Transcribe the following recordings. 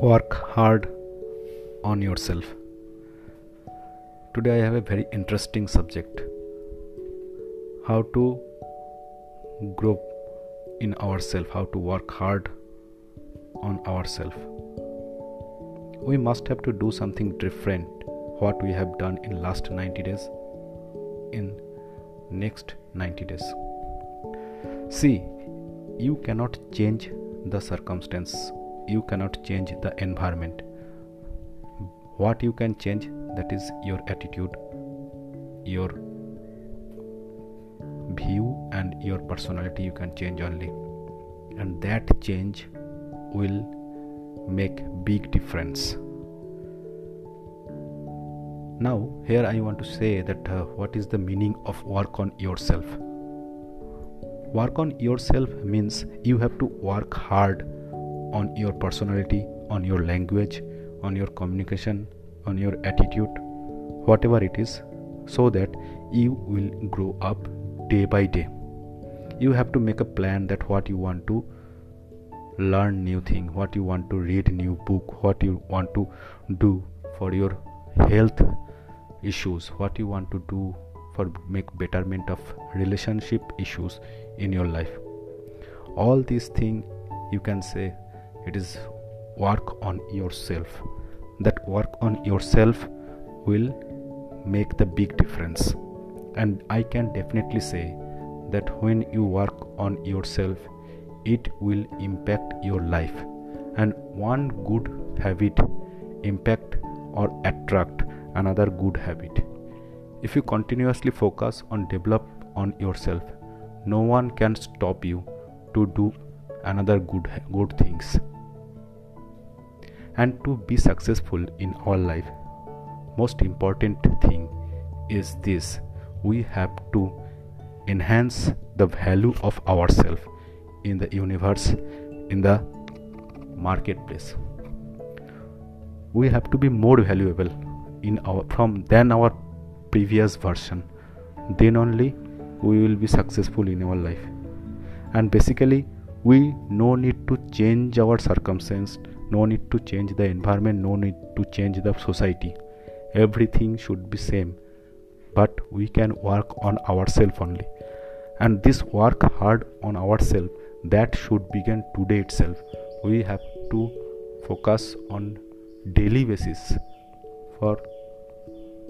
work hard on yourself. Today i have a very interesting subject. How to grow in ourselves how to work hard on ourselves we must have to do something different what we have done in last 90 days in next 90 days. See you cannot change the circumstance you cannot change the environment. What you can change that is your attitude your view and your personality you can change only. And that change will make big difference. Now here i want to say that uh, what is the meaning of work on yourself? Work on yourself means you have to work hard on your personality, on your language, on your communication, on your attitude, whatever it is, so that you will grow up day by day. You have to make a plan that what you want to learn new thing, what you want to read new book, what you want to do for your health issues, what you want to do for make betterment of relationship issues in your life. All these things you can say it is work on yourself. That work on yourself will make the big difference. And i can definitely say that when you work on yourself it will impact your life. And one good habit impact or attract another good habit. If you continuously focus on develop on yourself no one can stop you to do another good good things and to be successful in our life. Most important thing is this. We have to enhance the value of ourselves in the universe in the marketplace. We have to be more valuable in our from than our previous version. Then only we will be successful in our life. And basically we no need to change our circumstance no need to change the environment no need to change the society. Everything should be same but we can work on ourselves only. And this work hard on ourselves that should begin today itself. We have to focus on daily basis for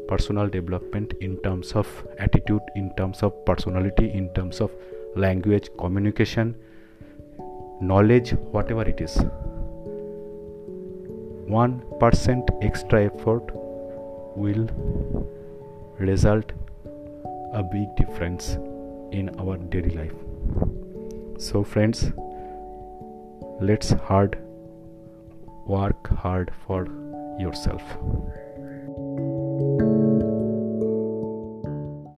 personal development in terms of attitude in terms of personality in terms of language communication knowledge whatever it is 1% extra effort will result a big difference in our daily life. So friends let's hard work hard for yourself